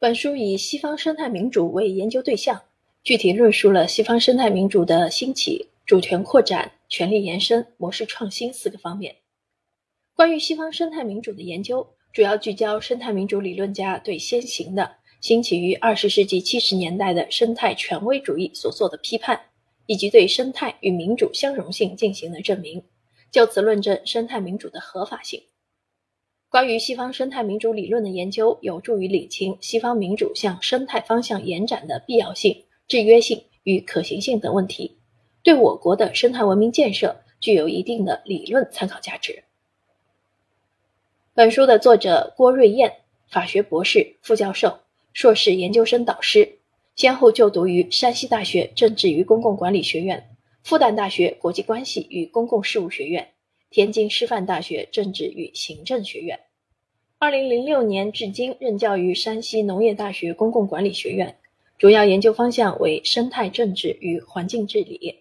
本书以西方生态民主为研究对象，具体论述了西方生态民主的兴起、主权扩展、权力延伸、模式创新四个方面。关于西方生态民主的研究，主要聚焦生态民主理论家对先行的、兴起于二十世纪七十年代的生态权威主义所做的批判，以及对生态与民主相容性进行的证明，就此论证生态民主的合法性。关于西方生态民主理论的研究，有助于理清西方民主向生态方向延展的必要性、制约性与可行性等问题，对我国的生态文明建设具有一定的理论参考价值。本书的作者郭瑞燕，法学博士、副教授、硕士研究生导师，先后就读于山西大学政治与公共管理学院、复旦大学国际关系与公共事务学院。天津师范大学政治与行政学院，二零零六年至今任教于山西农业大学公共管理学院，主要研究方向为生态政治与环境治理。